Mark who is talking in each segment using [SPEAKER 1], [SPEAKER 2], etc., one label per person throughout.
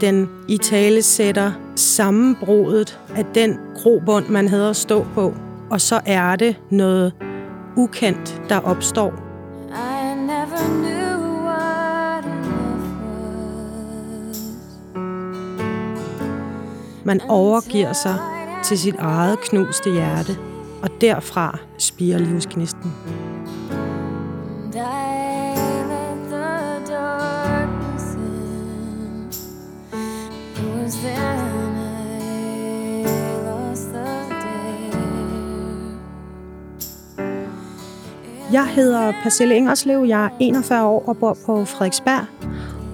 [SPEAKER 1] den i tale sætter sammenbruddet af den grobund, man havde at stå på. Og så er det noget ukendt, der opstår. I never knew what Man overgiver sig til sit eget knuste hjerte, og derfra spiger livsgnisten. Jeg hedder Pacelle Ingerslev, jeg er 41 år og bor på Frederiksberg.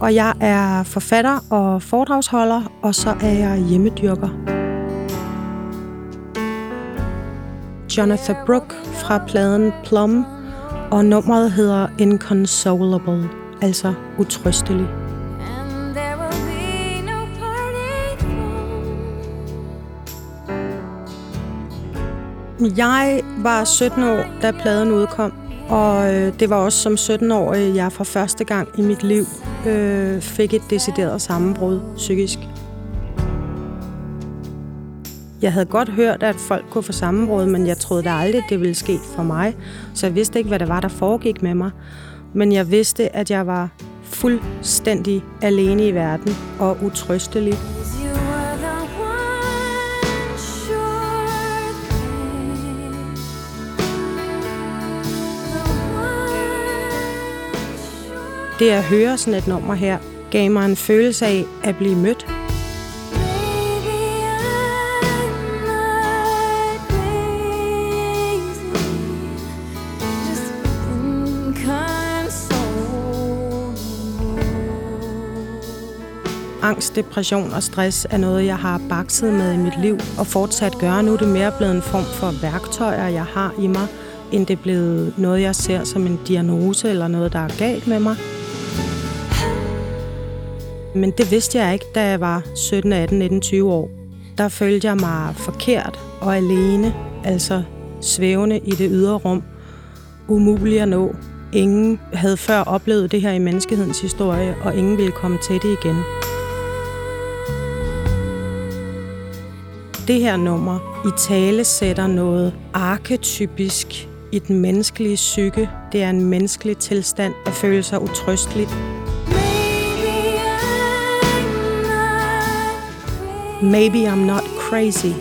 [SPEAKER 1] Og jeg er forfatter og foredragsholder, og så er jeg hjemmedyrker. Jonathan Brooke fra pladen Plum, og nummeret hedder Inconsolable, altså utrøstelig. Jeg var 17 år, da pladen udkom, og øh, det var også som 17-årig, jeg for første gang i mit liv øh, fik et decideret sammenbrud psykisk. Jeg havde godt hørt, at folk kunne få sammenbrud, men jeg troede da aldrig, det ville ske for mig. Så jeg vidste ikke, hvad det var, der foregik med mig. Men jeg vidste, at jeg var fuldstændig alene i verden og utrøstelig. Det at høre sådan et nummer her, gav mig en følelse af at blive mødt. Angst, depression og stress er noget, jeg har bakset med i mit liv og fortsat gør. Nu er det mere blevet en form for værktøjer, jeg har i mig, end det er blevet noget, jeg ser som en diagnose eller noget, der er galt med mig. Men det vidste jeg ikke, da jeg var 17, 18, 19, 20 år. Der følte jeg mig forkert og alene, altså svævende i det ydre rum. Umulig at nå. Ingen havde før oplevet det her i menneskehedens historie, og ingen ville komme til det igen. Det her nummer i tale sætter noget arketypisk i den menneskelige psyke. Det er en menneskelig tilstand at føle sig utrøsteligt, Maybe I'm not crazy,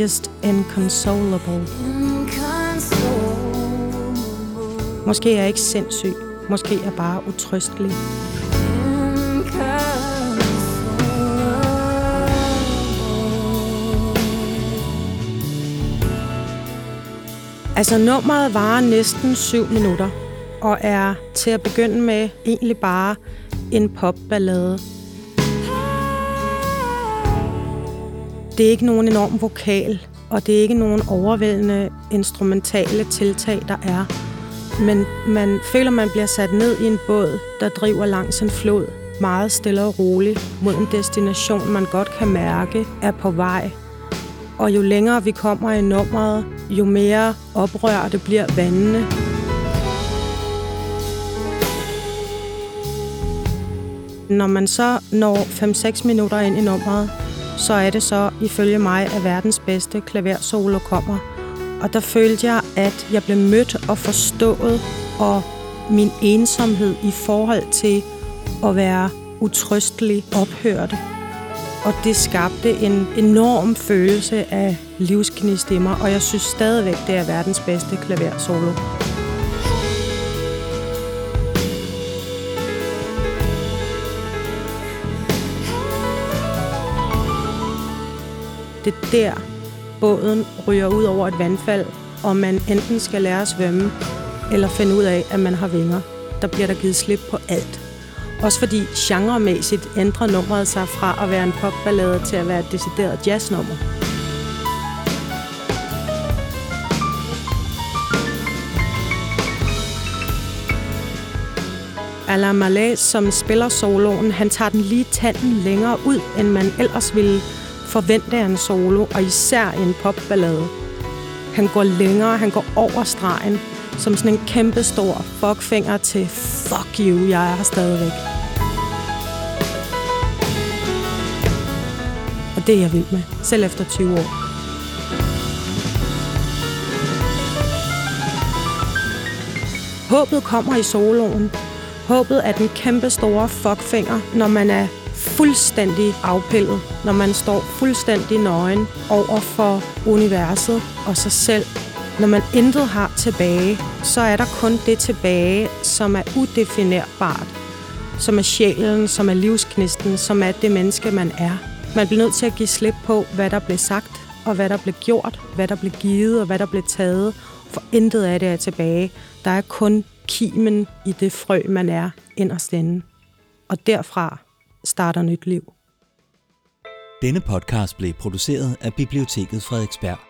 [SPEAKER 1] just inconsolable. Måske er jeg ikke sindssyg, måske er jeg bare utrøstelig. Altså nummeret varer næsten 7 minutter og er til at begynde med egentlig bare en popballade det er ikke nogen enorm vokal, og det er ikke nogen overvældende instrumentale tiltag, der er. Men man føler, man bliver sat ned i en båd, der driver langs en flod, meget stille og roligt, mod en destination, man godt kan mærke er på vej. Og jo længere vi kommer i nummeret, jo mere oprørte bliver vandene. Når man så når 5-6 minutter ind i nummeret, så er det så, ifølge mig, at verdens bedste klaversolo kommer. Og der følte jeg, at jeg blev mødt og forstået, og min ensomhed i forhold til at være utrøstelig ophørte. Og det skabte en enorm følelse af livsgnist i mig, og jeg synes stadigvæk, det er verdens bedste klaversolo. Det er der, båden ryger ud over et vandfald, og man enten skal lære at svømme, eller finde ud af, at man har vinger. Der bliver der givet slip på alt. Også fordi genremæssigt ændrer nummeret sig fra at være en popballade til at være et decideret jazznummer. Alain Malais, som spiller soloen, han tager den lige tanden længere ud, end man ellers ville forvente en solo, og især en popballade. Han går længere, han går over stregen, som sådan en kæmpe stor fuckfinger til fuck you, jeg er her stadigvæk. det er jeg vild med, selv efter 20 år. Håbet kommer i soloen. Håbet er den kæmpe store fuckfinger, når man er fuldstændig afpillet, når man står fuldstændig nøgen over for universet og sig selv. Når man intet har tilbage, så er der kun det tilbage, som er udefinerbart, som er sjælen, som er livsknisten, som er det menneske, man er. Man bliver nødt til at give slip på, hvad der blev sagt, og hvad der blev gjort, hvad der blev givet, og hvad der blev taget, for intet af det er tilbage. Der er kun kimen i det frø, man er inderst inde. Og derfra starter nyt liv.
[SPEAKER 2] Denne podcast blev produceret af Biblioteket Frederiksberg.